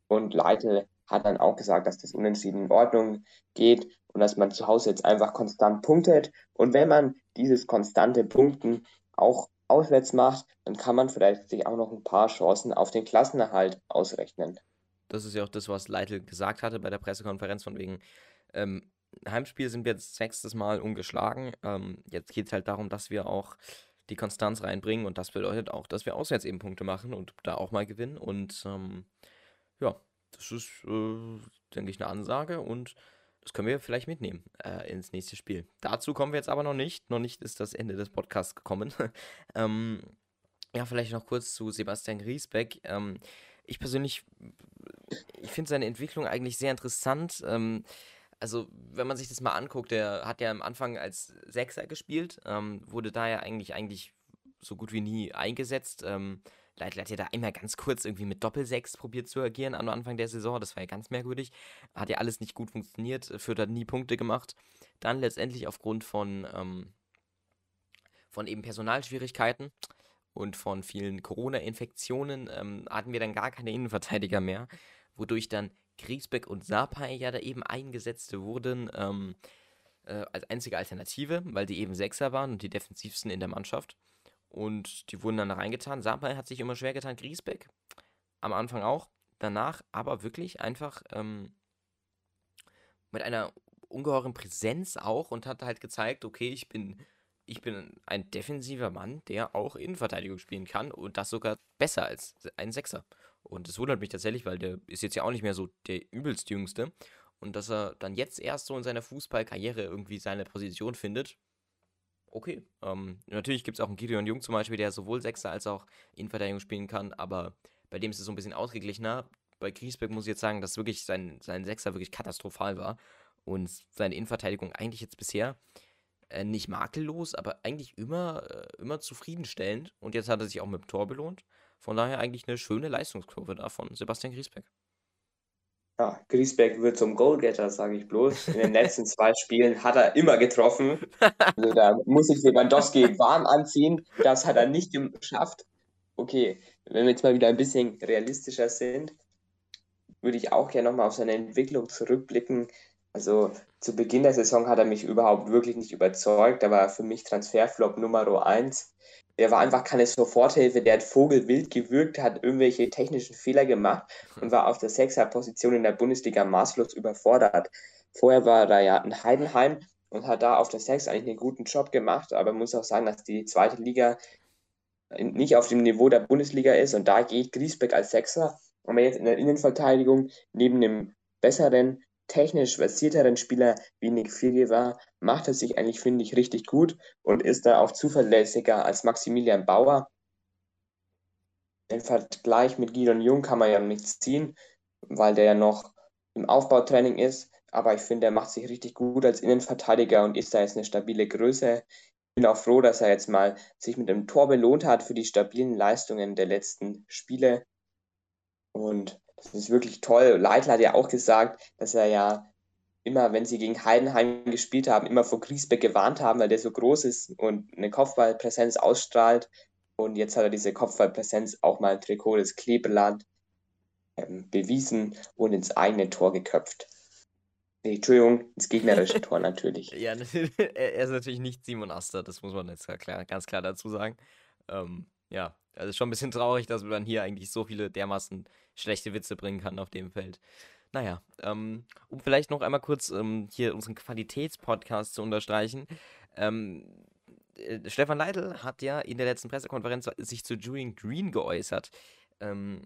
Und Leitl hat dann auch gesagt, dass das Unentschieden in Ordnung geht und dass man zu Hause jetzt einfach konstant punktet. Und wenn man dieses konstante Punkten auch auswärts macht, dann kann man vielleicht sich auch noch ein paar Chancen auf den Klassenerhalt ausrechnen. Das ist ja auch das, was Leitl gesagt hatte bei der Pressekonferenz, von wegen ähm, Heimspiel sind wir jetzt sechstes Mal ungeschlagen. Ähm, jetzt geht es halt darum, dass wir auch die Konstanz reinbringen und das bedeutet auch, dass wir auswärts eben Punkte machen und da auch mal gewinnen. Und ähm, ja, das ist, äh, denke ich, eine Ansage und das können wir vielleicht mitnehmen äh, ins nächste Spiel. Dazu kommen wir jetzt aber noch nicht. Noch nicht ist das Ende des Podcasts gekommen. ähm, ja, vielleicht noch kurz zu Sebastian Griesbeck. Ähm, ich persönlich, ich finde seine Entwicklung eigentlich sehr interessant. Ähm, also, wenn man sich das mal anguckt, der hat ja am Anfang als Sechser gespielt, ähm, wurde da ja eigentlich, eigentlich so gut wie nie eingesetzt. Ähm, Leitl hat ja da einmal ganz kurz irgendwie mit Doppelsechs probiert zu agieren am Anfang der Saison. Das war ja ganz merkwürdig. Hat ja alles nicht gut funktioniert. Fürth hat nie Punkte gemacht. Dann letztendlich aufgrund von, ähm, von eben Personalschwierigkeiten und von vielen Corona-Infektionen ähm, hatten wir dann gar keine Innenverteidiger mehr, wodurch dann Griesbeck und Sapai ja da eben eingesetzt wurden ähm, äh, als einzige Alternative, weil die eben Sechser waren und die defensivsten in der Mannschaft. Und die wurden dann da reingetan. Sapai hat sich immer schwer getan, Griesbeck. Am Anfang auch. Danach aber wirklich einfach ähm, mit einer ungeheuren Präsenz auch und hat halt gezeigt, okay, ich bin, ich bin ein defensiver Mann, der auch Innenverteidigung spielen kann und das sogar besser als ein Sechser. Und das wundert mich tatsächlich, weil der ist jetzt ja auch nicht mehr so der übelst Jüngste. Und dass er dann jetzt erst so in seiner Fußballkarriere irgendwie seine Position findet, okay. Ähm, natürlich gibt es auch einen Gideon Jung zum Beispiel, der sowohl Sechser als auch Innenverteidigung spielen kann, aber bei dem ist es so ein bisschen ausgeglichener. Bei Griesbeck muss ich jetzt sagen, dass wirklich sein, sein Sechser wirklich katastrophal war und seine Innenverteidigung eigentlich jetzt bisher äh, nicht makellos, aber eigentlich immer, äh, immer zufriedenstellend. Und jetzt hat er sich auch mit dem Tor belohnt. Von daher eigentlich eine schöne Leistungskurve davon, Sebastian Griesbeck. Ja, Griesbeck wird zum Goalgetter, sage ich bloß. In den letzten zwei Spielen hat er immer getroffen. Also da muss ich Lewandowski warm anziehen. Das hat er nicht geschafft. Okay, wenn wir jetzt mal wieder ein bisschen realistischer sind, würde ich auch gerne nochmal auf seine Entwicklung zurückblicken. Also zu Beginn der Saison hat er mich überhaupt wirklich nicht überzeugt. Da war für mich Transferflop Nummer 1 der war einfach keine Soforthilfe, der hat vogelwild gewirkt, hat irgendwelche technischen Fehler gemacht und war auf der Sechser-Position in der Bundesliga maßlos überfordert. Vorher war er ja in Heidenheim und hat da auf der Sechs eigentlich einen guten Job gemacht, aber man muss auch sagen, dass die zweite Liga nicht auf dem Niveau der Bundesliga ist und da geht Griesbeck als Sechser. Aber jetzt in der Innenverteidigung neben dem besseren technisch versierteren Spieler wie Nick Fury war, macht er sich eigentlich, finde ich, richtig gut und ist da auch zuverlässiger als Maximilian Bauer. Den Vergleich mit Gideon Jung kann man ja nicht ziehen, weil der ja noch im Aufbautraining ist. Aber ich finde, er macht sich richtig gut als Innenverteidiger und ist da jetzt eine stabile Größe. Ich bin auch froh, dass er jetzt mal sich mit dem Tor belohnt hat für die stabilen Leistungen der letzten Spiele. Und das ist wirklich toll. Leitl hat ja auch gesagt, dass er ja immer, wenn sie gegen Heidenheim gespielt haben, immer vor Griesbeck gewarnt haben, weil der so groß ist und eine Kopfballpräsenz ausstrahlt. Und jetzt hat er diese Kopfballpräsenz auch mal im Trikot des Klebeland ähm, bewiesen und ins eigene Tor geköpft. Entschuldigung, ins gegnerische Tor natürlich. Ja, er ist natürlich nicht Simon Aster, das muss man jetzt ganz klar dazu sagen. Ähm, ja, also schon ein bisschen traurig, dass man hier eigentlich so viele dermaßen schlechte Witze bringen kann auf dem Feld. Naja, ähm, um vielleicht noch einmal kurz ähm, hier unseren Qualitätspodcast zu unterstreichen. Ähm, äh, Stefan Leitl hat ja in der letzten Pressekonferenz sich zu Julian Green geäußert. Ähm,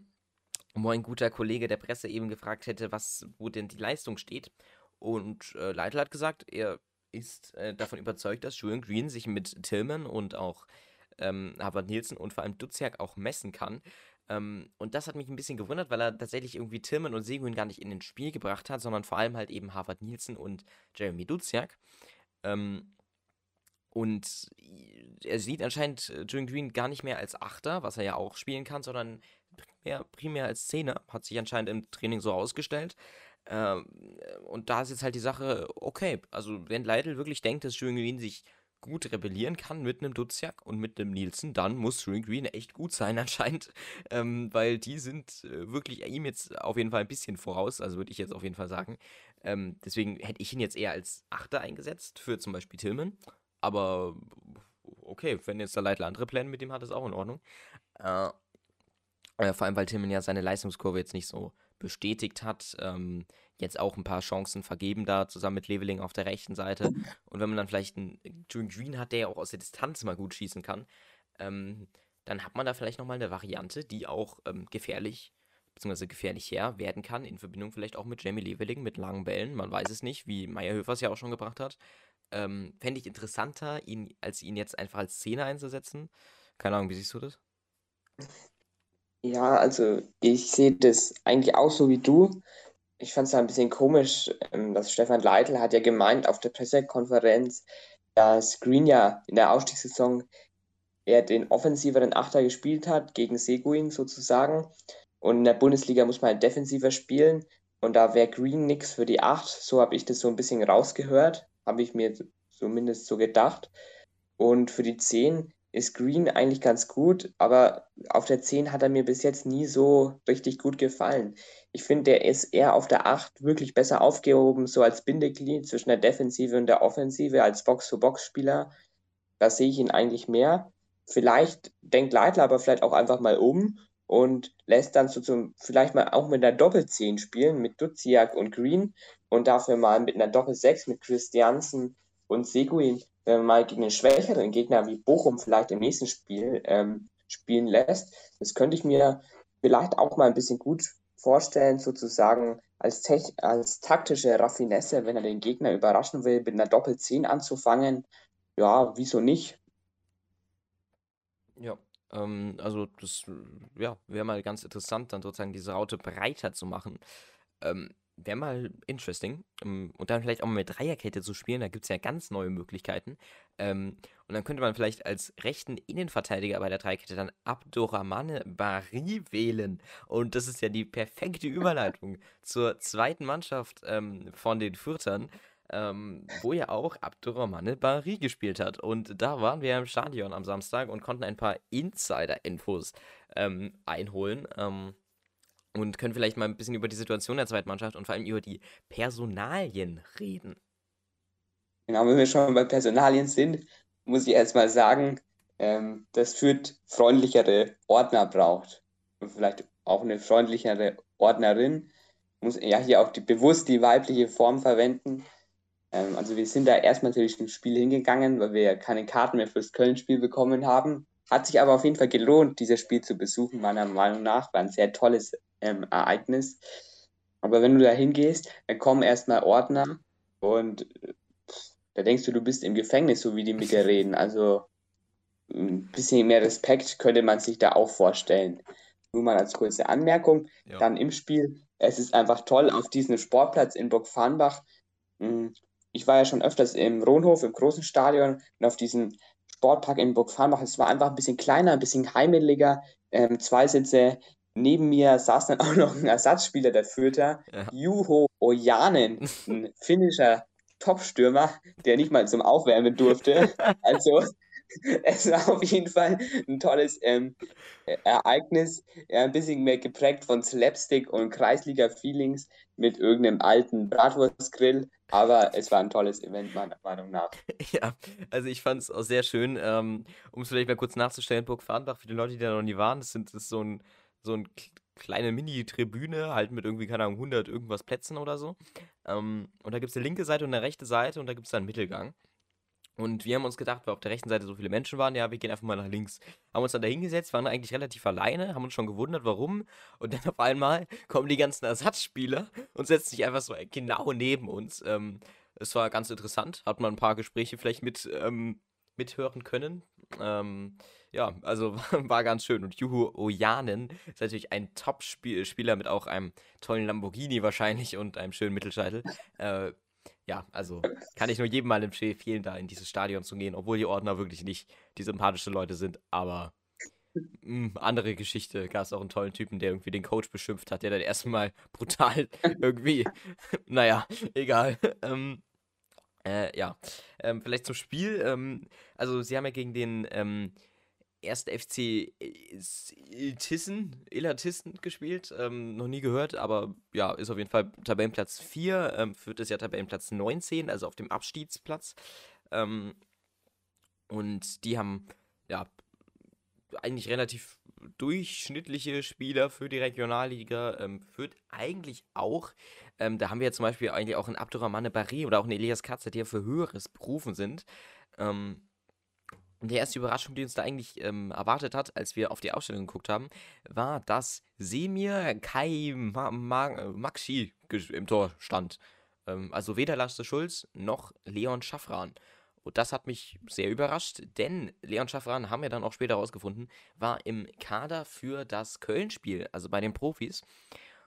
wo ein guter Kollege der Presse eben gefragt hätte, was, wo denn die Leistung steht. Und äh, Leitl hat gesagt, er ist äh, davon überzeugt, dass Julian Green sich mit Tillman und auch ähm, Harvard Nielsen und vor allem Duziak auch messen kann. Ähm, und das hat mich ein bisschen gewundert, weil er tatsächlich irgendwie Tillman und Seguin gar nicht in den Spiel gebracht hat, sondern vor allem halt eben Harvard Nielsen und Jeremy Duziak. Ähm, und er sieht anscheinend äh, Julian Green gar nicht mehr als Achter, was er ja auch spielen kann, sondern primär, primär als Zehner. Hat sich anscheinend im Training so ausgestellt. Ähm, und da ist jetzt halt die Sache, okay, also wenn Leitl wirklich denkt, dass Julian Green sich gut rebellieren kann mit einem Duziak und mit einem Nielsen, dann muss Julian Green echt gut sein anscheinend, ähm, weil die sind äh, wirklich ihm jetzt auf jeden Fall ein bisschen voraus, also würde ich jetzt auf jeden Fall sagen. Ähm, deswegen hätte ich ihn jetzt eher als Achter eingesetzt für zum Beispiel Tillman, aber okay, wenn jetzt der Leitl andere Pläne mit dem hat, ist auch in Ordnung. Äh, äh, vor allem, weil Tillman ja seine Leistungskurve jetzt nicht so bestätigt hat. Ähm, jetzt auch ein paar Chancen vergeben da, zusammen mit Leveling auf der rechten Seite. Und wenn man dann vielleicht einen Julian Green hat, der ja auch aus der Distanz mal gut schießen kann, ähm, dann hat man da vielleicht nochmal eine Variante, die auch ähm, gefährlich, beziehungsweise gefährlicher werden kann, in Verbindung vielleicht auch mit Jamie Leveling, mit langen Bällen. Man weiß es nicht, wie Meyerhöfer es ja auch schon gebracht hat. Ähm, Fände ich interessanter, ihn, als ihn jetzt einfach als Zehner einzusetzen. Keine Ahnung, wie siehst du das? Ja, also ich sehe das eigentlich auch so wie du. Ich fand es ein bisschen komisch, ähm, dass Stefan Leitl hat ja gemeint auf der Pressekonferenz, dass Green ja in der Ausstiegssaison er den offensiveren Achter gespielt hat, gegen Seguin sozusagen. Und in der Bundesliga muss man halt defensiver spielen. Und da wäre Green nix für die Acht. So habe ich das so ein bisschen rausgehört. Habe ich mir zumindest so gedacht. Und für die Zehn ist Green eigentlich ganz gut, aber auf der 10 hat er mir bis jetzt nie so richtig gut gefallen. Ich finde, der ist eher auf der 8 wirklich besser aufgehoben, so als Bindeglied zwischen der Defensive und der Offensive, als Box-to-Box-Spieler. Da sehe ich ihn eigentlich mehr. Vielleicht denkt Leitler aber vielleicht auch einfach mal um und lässt dann so zum, vielleicht mal auch mit einer Doppel-10 spielen, mit Duziak und Green und dafür mal mit einer Doppel-6 mit Christiansen und Seguin wenn man mal gegen einen schwächeren Gegner wie Bochum vielleicht im nächsten Spiel ähm, spielen lässt. Das könnte ich mir vielleicht auch mal ein bisschen gut vorstellen, sozusagen als, als taktische Raffinesse, wenn er den Gegner überraschen will, mit einer Doppel-10 anzufangen. Ja, wieso nicht? Ja, ähm, also das ja, wäre mal ganz interessant, dann sozusagen diese Raute breiter zu machen. Ähm, wäre mal interesting. Ähm, und dann vielleicht auch mal mit Dreierkette zu spielen, da gibt es ja ganz neue Möglichkeiten. Ähm, und dann könnte man vielleicht als rechten Innenverteidiger bei der Dreierkette dann Abdurrahmane Bari wählen. Und das ist ja die perfekte Überleitung zur zweiten Mannschaft ähm, von den Fürtern. Ähm, wo ja auch Abdurrahmane Bari gespielt hat. Und da waren wir im Stadion am Samstag und konnten ein paar Insider-Infos ähm, einholen. Ähm, und können vielleicht mal ein bisschen über die Situation der zweiten Mannschaft und vor allem über die Personalien reden. Genau, wenn wir schon bei Personalien sind, muss ich erstmal sagen, ähm, dass Fürth freundlichere Ordner braucht. Und vielleicht auch eine freundlichere Ordnerin. Muss ja hier auch die, bewusst die weibliche Form verwenden. Ähm, also wir sind da erstmal natürlich zum Spiel hingegangen, weil wir ja keine Karten mehr fürs Köln-Spiel bekommen haben. Hat sich aber auf jeden Fall gelohnt, dieses Spiel zu besuchen, meiner Meinung nach. War ein sehr tolles ähm, Ereignis. Aber wenn du da hingehst, dann kommen erstmal Ordner und da denkst du, du bist im Gefängnis, so wie die mit dir reden. Also ein bisschen mehr Respekt könnte man sich da auch vorstellen. Nur mal als kurze Anmerkung. Ja. Dann im Spiel, es ist einfach toll auf diesem Sportplatz in Burg-Farnbach. Hm, ich war ja schon öfters im Rohnhof, im großen Stadion und auf diesem Sportpark in Burg Farnbach. Es war einfach ein bisschen kleiner, ein bisschen heimeliger. Ähm, zwei Sitze neben mir saß dann auch noch ein Ersatzspieler der Fürther, ja. Juho Ojanen, ein finnischer Topstürmer, der nicht mal zum Aufwärmen durfte. Also es war auf jeden Fall ein tolles ähm, Ereignis. Ja, ein bisschen mehr geprägt von Slapstick und Kreisliga-Feelings mit irgendeinem alten Bratwurstgrill. Aber es war ein tolles Event, meiner Meinung nach. Ja, also ich fand es auch sehr schön. Ähm, um es vielleicht mal kurz nachzustellen, Burg Farnbach, für die Leute, die da noch nie waren, das, sind, das ist so ein, so ein kleine Mini-Tribüne, halt mit irgendwie, keine Ahnung, 100 irgendwas Plätzen oder so. Ähm, und da gibt es eine linke Seite und eine rechte Seite und da gibt es dann einen Mittelgang. Und wir haben uns gedacht, weil auf der rechten Seite so viele Menschen waren, ja, wir gehen einfach mal nach links. Haben uns dann da hingesetzt, waren eigentlich relativ alleine, haben uns schon gewundert, warum. Und dann auf einmal kommen die ganzen Ersatzspieler und setzen sich einfach so genau neben uns. Ähm, es war ganz interessant, hat man ein paar Gespräche vielleicht mit ähm, mithören können. Ähm, ja, also war ganz schön. Und Juhu Ojanen ist natürlich ein Top-Spieler mit auch einem tollen Lamborghini wahrscheinlich und einem schönen Mittelscheitel. Äh, ja, also kann ich nur jedem mal empfehlen, da in dieses Stadion zu gehen, obwohl die Ordner wirklich nicht die sympathische Leute sind, aber mh, hm, andere Geschichte. Gab es auch einen tollen Typen, der irgendwie den Coach beschimpft hat, der dann erstmal brutal irgendwie, naja, egal. Ähm, äh, ja, ähm, vielleicht zum Spiel. Ähm, also, sie haben ja gegen den ähm, ersten FC Iltissen, Illertissen gespielt. Ähm, noch nie gehört, aber ja, ist auf jeden Fall Tabellenplatz 4. Ähm, Fürth ist ja Tabellenplatz 19, also auf dem Abstiegsplatz. Ähm, und die haben ja eigentlich relativ durchschnittliche Spieler für die Regionalliga. Ähm, Fürth eigentlich auch. Ähm, da haben wir ja zum Beispiel eigentlich auch einen Abdurrahmane Barry oder auch einen Elias Katzer, die ja für Höheres berufen sind. Ähm, und die erste Überraschung, die uns da eigentlich ähm, erwartet hat, als wir auf die Ausstellung geguckt haben, war, dass Semir Kai Ma Ma Maxi im Tor stand. Ähm, also weder Lasse Schulz noch Leon Schaffran. Und das hat mich sehr überrascht, denn Leon Schaffran, haben wir dann auch später herausgefunden, war im Kader für das Köln-Spiel, also bei den Profis.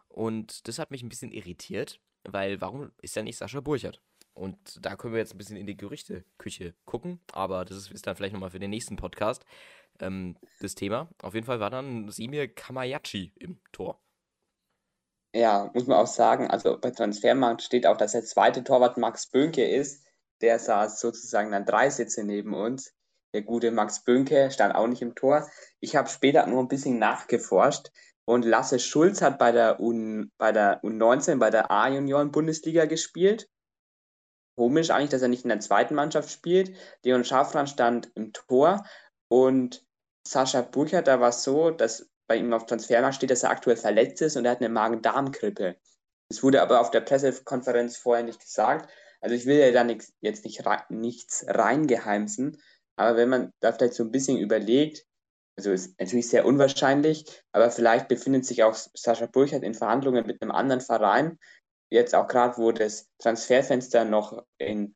Und das hat mich ein bisschen irritiert, weil warum ist ja nicht Sascha Burchert? Und da können wir jetzt ein bisschen in die Gerüchteküche gucken, aber das ist, ist dann vielleicht nochmal für den nächsten Podcast ähm, das Thema. Auf jeden Fall war dann Simir Kamayachi im Tor. Ja, muss man auch sagen, also bei Transfermarkt steht auch, dass der zweite Torwart Max Bönke ist. Der saß sozusagen dann drei Sitze neben uns. Der gute Max Bönke stand auch nicht im Tor. Ich habe später nur ein bisschen nachgeforscht und Lasse Schulz hat bei der, U, bei der U19, bei der A-Junioren-Bundesliga gespielt komisch eigentlich, dass er nicht in der zweiten Mannschaft spielt. Leon Schafran stand im Tor und Sascha Burchardt, da war es so, dass bei ihm auf Transfermarkt steht, dass er aktuell verletzt ist und er hat eine Magen-Darm-Grippe. Das wurde aber auf der Pressekonferenz vorher nicht gesagt. Also ich will ja da nix, jetzt nicht nichts reingeheimsen, aber wenn man da vielleicht so ein bisschen überlegt, also ist natürlich sehr unwahrscheinlich, aber vielleicht befindet sich auch Sascha Burchardt in Verhandlungen mit einem anderen Verein, jetzt auch gerade, wo das Transferfenster noch in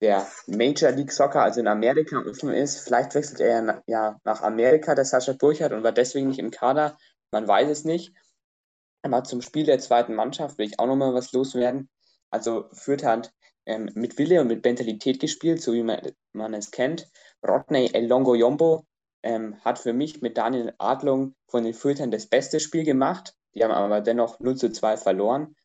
der Major League Soccer, also in Amerika, offen ist. Vielleicht wechselt er ja nach Amerika, der Sascha Burchardt, und war deswegen nicht im Kader. Man weiß es nicht. Aber zum Spiel der zweiten Mannschaft will ich auch nochmal was loswerden. Also Fürth hat ähm, mit Wille und mit Mentalität gespielt, so wie man, man es kennt. Rodney Elongo Yombo ähm, hat für mich mit Daniel Adlung von den Fürthern das beste Spiel gemacht. Die haben aber dennoch 0 zu 2 verloren.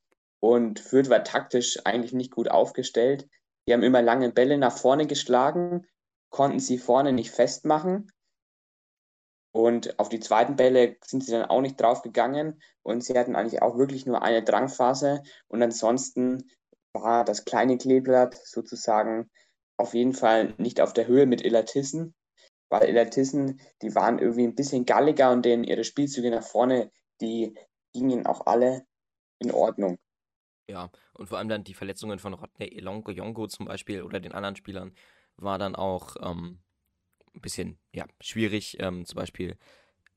Und Fürth war taktisch eigentlich nicht gut aufgestellt. Die haben immer lange Bälle nach vorne geschlagen, konnten sie vorne nicht festmachen. Und auf die zweiten Bälle sind sie dann auch nicht drauf gegangen. Und sie hatten eigentlich auch wirklich nur eine Drangphase. Und ansonsten war das kleine Kleeblatt sozusagen auf jeden Fall nicht auf der Höhe mit Illertissen. Weil Illertissen, die waren irgendwie ein bisschen galliger und denen ihre Spielzüge nach vorne, die gingen auch alle in Ordnung. Ja, und vor allem dann die Verletzungen von Rodney Elongo Yongo zum Beispiel oder den anderen Spielern war dann auch ähm, ein bisschen ja, schwierig. Ähm, zum Beispiel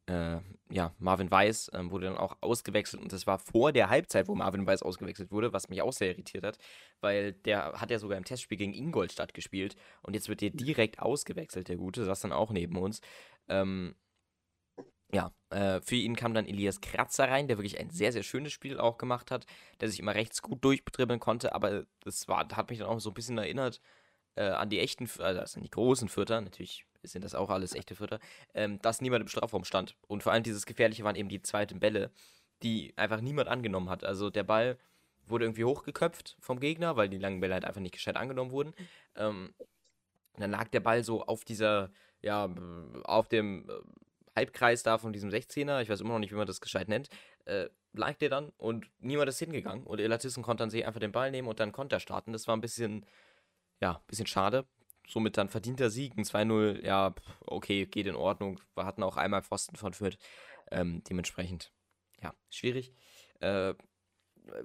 äh, ja, Marvin Weiss ähm, wurde dann auch ausgewechselt und das war vor der Halbzeit, wo Marvin Weiss ausgewechselt wurde, was mich auch sehr irritiert hat, weil der hat ja sogar im Testspiel gegen Ingolstadt gespielt und jetzt wird der direkt ausgewechselt, der Gute, saß dann auch neben uns. Ähm, ja, äh, für ihn kam dann Elias Kratzer rein, der wirklich ein sehr, sehr schönes Spiel auch gemacht hat, der sich immer rechts gut durchdribbeln konnte, aber das war, hat mich dann auch so ein bisschen erinnert äh, an die echten, also das die großen Vierter, natürlich sind das auch alles echte Vierter, ähm, dass niemand im Strafraum stand. Und vor allem dieses Gefährliche waren eben die zweiten Bälle, die einfach niemand angenommen hat. Also der Ball wurde irgendwie hochgeköpft vom Gegner, weil die langen Bälle halt einfach nicht gescheit angenommen wurden. Ähm, dann lag der Ball so auf dieser ja, auf dem Halbkreis da von diesem 16er, ich weiß immer noch nicht, wie man das gescheit nennt, äh, lag der dann und niemand ist hingegangen. Und Elatissen konnte dann sich einfach den Ball nehmen und dann Konter starten. Das war ein bisschen, ja, ein bisschen schade. Somit dann verdienter Sieg, ein 2-0, ja, okay, geht in Ordnung. Wir hatten auch einmal Pfosten von Fürth. Ähm, dementsprechend, ja, schwierig. Äh,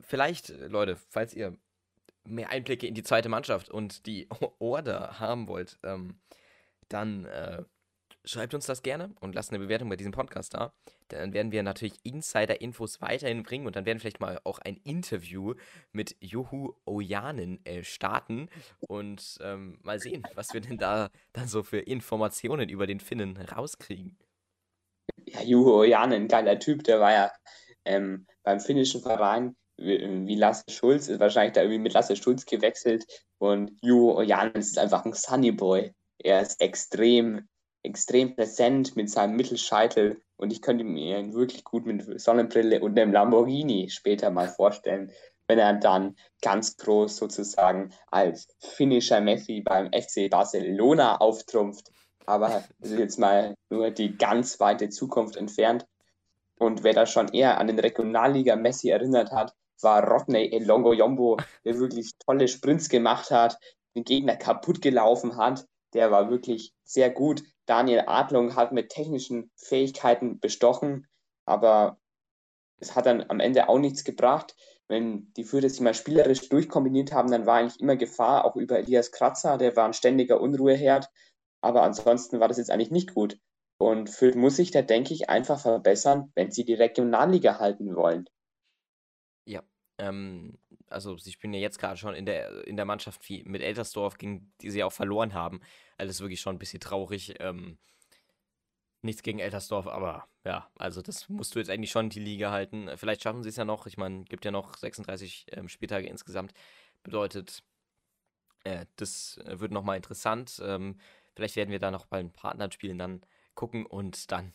vielleicht, Leute, falls ihr mehr Einblicke in die zweite Mannschaft und die Order haben wollt, ähm, dann äh, schreibt uns das gerne und lasst eine Bewertung bei diesem Podcast da. Dann werden wir natürlich Insider-Infos weiterhin bringen und dann werden vielleicht mal auch ein Interview mit Juhu Ojanen äh, starten und ähm, mal sehen, was wir denn da dann so für Informationen über den Finnen rauskriegen. Ja, Juhu Ojanen, geiler Typ, der war ja ähm, beim finnischen Verein wie, wie Lasse Schulz, ist wahrscheinlich da irgendwie mit Lasse Schulz gewechselt und Juhu Ojanen ist einfach ein Sunny Boy. Er ist extrem extrem präsent mit seinem Mittelscheitel und ich könnte mir ihn wirklich gut mit Sonnenbrille und einem Lamborghini später mal vorstellen, wenn er dann ganz groß sozusagen als finnischer Messi beim FC Barcelona auftrumpft. Aber das ist jetzt mal nur die ganz weite Zukunft entfernt. Und wer da schon eher an den Regionalliga-Messi erinnert hat, war Rodney Elongo Jombo, der wirklich tolle Sprints gemacht hat, den Gegner kaputt gelaufen hat. Der war wirklich sehr gut. Daniel Adlung hat mit technischen Fähigkeiten bestochen, aber es hat dann am Ende auch nichts gebracht. Wenn die Fürther sich mal spielerisch durchkombiniert haben, dann war eigentlich immer Gefahr, auch über Elias Kratzer, der war ein ständiger Unruheherd. Aber ansonsten war das jetzt eigentlich nicht gut. Und Fürth muss sich da, denke ich, einfach verbessern, wenn sie die Regionalliga halten wollen. Ja, ähm, also sie spielen ja jetzt gerade schon in der, in der Mannschaft wie mit Eltersdorf, gegen die sie auch verloren haben. Also ist wirklich schon ein bisschen traurig. Ähm, nichts gegen Eltersdorf, aber ja, also das musst du jetzt eigentlich schon die Liga halten. Vielleicht schaffen sie es ja noch. Ich meine, gibt ja noch 36 ähm, Spieltage insgesamt. Bedeutet, äh, das äh, wird nochmal interessant. Ähm, vielleicht werden wir da noch bei den Partnerspielen dann gucken und dann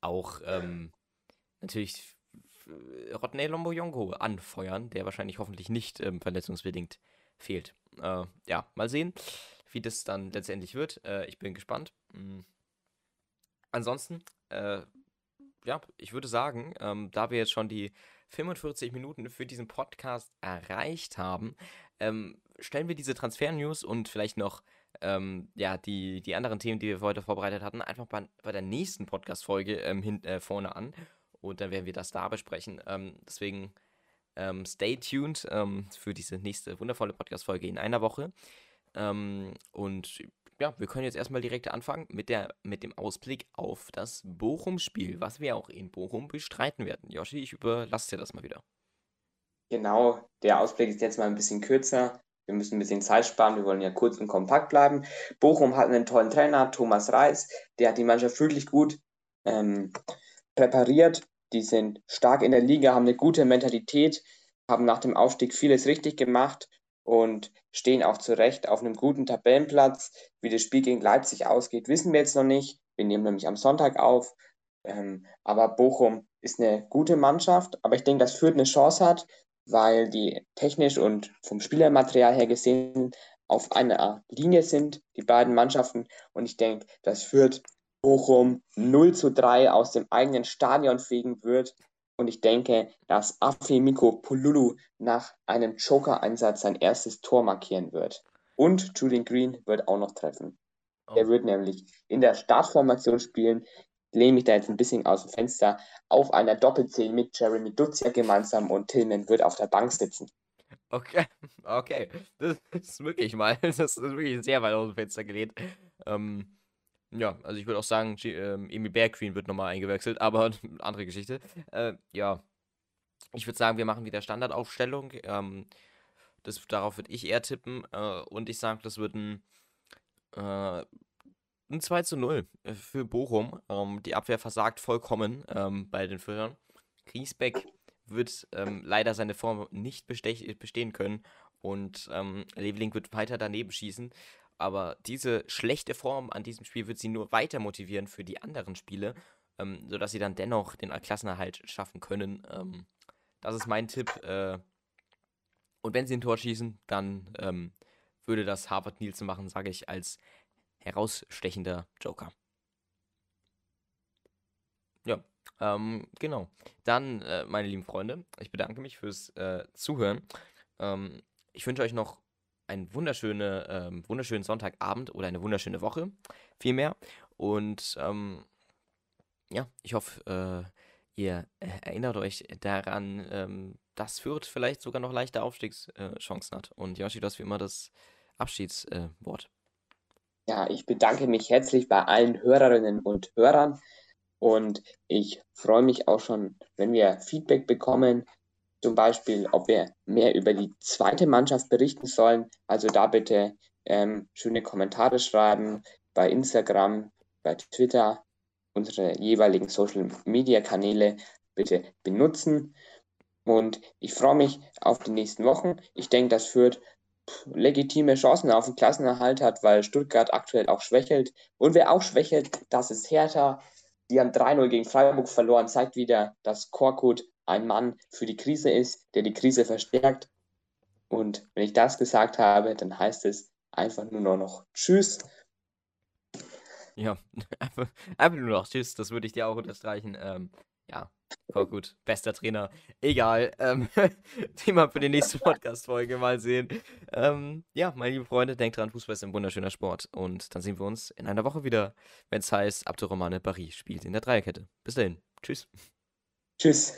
auch ähm, natürlich Rodney Lomboyongo anfeuern, der wahrscheinlich hoffentlich nicht ähm, verletzungsbedingt fehlt. Äh, ja, mal sehen wie das dann letztendlich wird. Äh, ich bin gespannt. Mhm. Ansonsten, äh, ja, ich würde sagen, ähm, da wir jetzt schon die 45 Minuten für diesen Podcast erreicht haben, ähm, stellen wir diese Transfer-News und vielleicht noch ähm, ja, die, die anderen Themen, die wir heute vorbereitet hatten, einfach bei, bei der nächsten Podcast-Folge ähm, äh, vorne an. Und dann werden wir das da besprechen. Ähm, deswegen ähm, stay tuned ähm, für diese nächste wundervolle Podcast-Folge in einer Woche. Ähm, und ja, wir können jetzt erstmal direkt anfangen mit, der, mit dem Ausblick auf das Bochum-Spiel, was wir auch in Bochum bestreiten werden. Joshi, ich überlasse dir das mal wieder. Genau, der Ausblick ist jetzt mal ein bisschen kürzer. Wir müssen ein bisschen Zeit sparen, wir wollen ja kurz und kompakt bleiben. Bochum hat einen tollen Trainer, Thomas Reis, der hat die Mannschaft wirklich gut ähm, präpariert. Die sind stark in der Liga, haben eine gute Mentalität, haben nach dem Aufstieg vieles richtig gemacht und stehen auch zu Recht auf einem guten Tabellenplatz. Wie das Spiel gegen Leipzig ausgeht, wissen wir jetzt noch nicht. Wir nehmen nämlich am Sonntag auf. Ähm, aber Bochum ist eine gute Mannschaft. Aber ich denke, dass Fürth eine Chance hat, weil die technisch und vom Spielermaterial her gesehen auf einer Linie sind, die beiden Mannschaften. Und ich denke, dass Fürth Bochum 0 zu 3 aus dem eigenen Stadion fegen wird. Und ich denke, dass Afemiko Pululu nach einem Joker-Einsatz sein erstes Tor markieren wird. Und Julian Green wird auch noch treffen. Oh. Er wird nämlich in der Startformation spielen. Ich lehne mich da jetzt ein bisschen aus dem Fenster auf einer Doppelzehn mit Jeremy Dutzia gemeinsam und Tillman wird auf der Bank sitzen. Okay, okay. Das ist wirklich mal, das ist wirklich sehr weit aus dem Fenster gelehnt. Ähm, ja, also ich würde auch sagen, G ähm, Emil Bearcreen wird nochmal eingewechselt, aber andere Geschichte. Äh, ja, ich würde sagen, wir machen wieder Standardaufstellung. Ähm, das, darauf würde ich eher tippen. Äh, und ich sage, das wird ein, äh, ein 2 zu 0 für Bochum. Ähm, die Abwehr versagt vollkommen ähm, bei den Führern. Griesbeck wird ähm, leider seine Form nicht bestehen können. Und ähm, Leveling wird weiter daneben schießen. Aber diese schlechte Form an diesem Spiel wird sie nur weiter motivieren für die anderen Spiele, ähm, sodass sie dann dennoch den Klassenerhalt schaffen können. Ähm, das ist mein Tipp. Äh, und wenn sie ein Tor schießen, dann ähm, würde das Harvard Nielsen machen, sage ich, als herausstechender Joker. Ja, ähm, genau. Dann, äh, meine lieben Freunde, ich bedanke mich fürs äh, Zuhören. Ähm, ich wünsche euch noch einen wunderschöne, ähm, wunderschönen Sonntagabend oder eine wunderschöne Woche, vielmehr. Und ähm, ja, ich hoffe, äh, ihr erinnert euch daran, ähm, dass Fürth vielleicht sogar noch leichte Aufstiegschancen hat. Und Joshi, du hast wie immer das Abschiedswort. ja, ich bedanke mich herzlich bei allen Hörerinnen und Hörern und ich freue mich auch schon, wenn wir Feedback bekommen, zum Beispiel, ob wir mehr über die zweite Mannschaft berichten sollen. Also da bitte ähm, schöne Kommentare schreiben bei Instagram, bei Twitter, unsere jeweiligen Social-Media-Kanäle bitte benutzen. Und ich freue mich auf die nächsten Wochen. Ich denke, das führt legitime Chancen auf den Klassenerhalt hat, weil Stuttgart aktuell auch schwächelt. Und wer auch schwächelt, das ist Hertha. Die haben 3-0 gegen Freiburg verloren, zeigt wieder, dass Korkut ein Mann für die Krise ist, der die Krise verstärkt. Und wenn ich das gesagt habe, dann heißt es einfach nur noch Tschüss. Ja, einfach, einfach nur noch Tschüss, das würde ich dir auch unterstreichen. Ähm, ja, voll gut. Bester Trainer. Egal. Ähm, Thema für die nächste Podcast-Folge mal sehen. Ähm, ja, meine lieben Freunde, denkt dran, Fußball ist ein wunderschöner Sport. Und dann sehen wir uns in einer Woche wieder, wenn es heißt, Abdurrahmane Paris spielt in der Dreierkette. Bis dahin. Tschüss. Tschüss.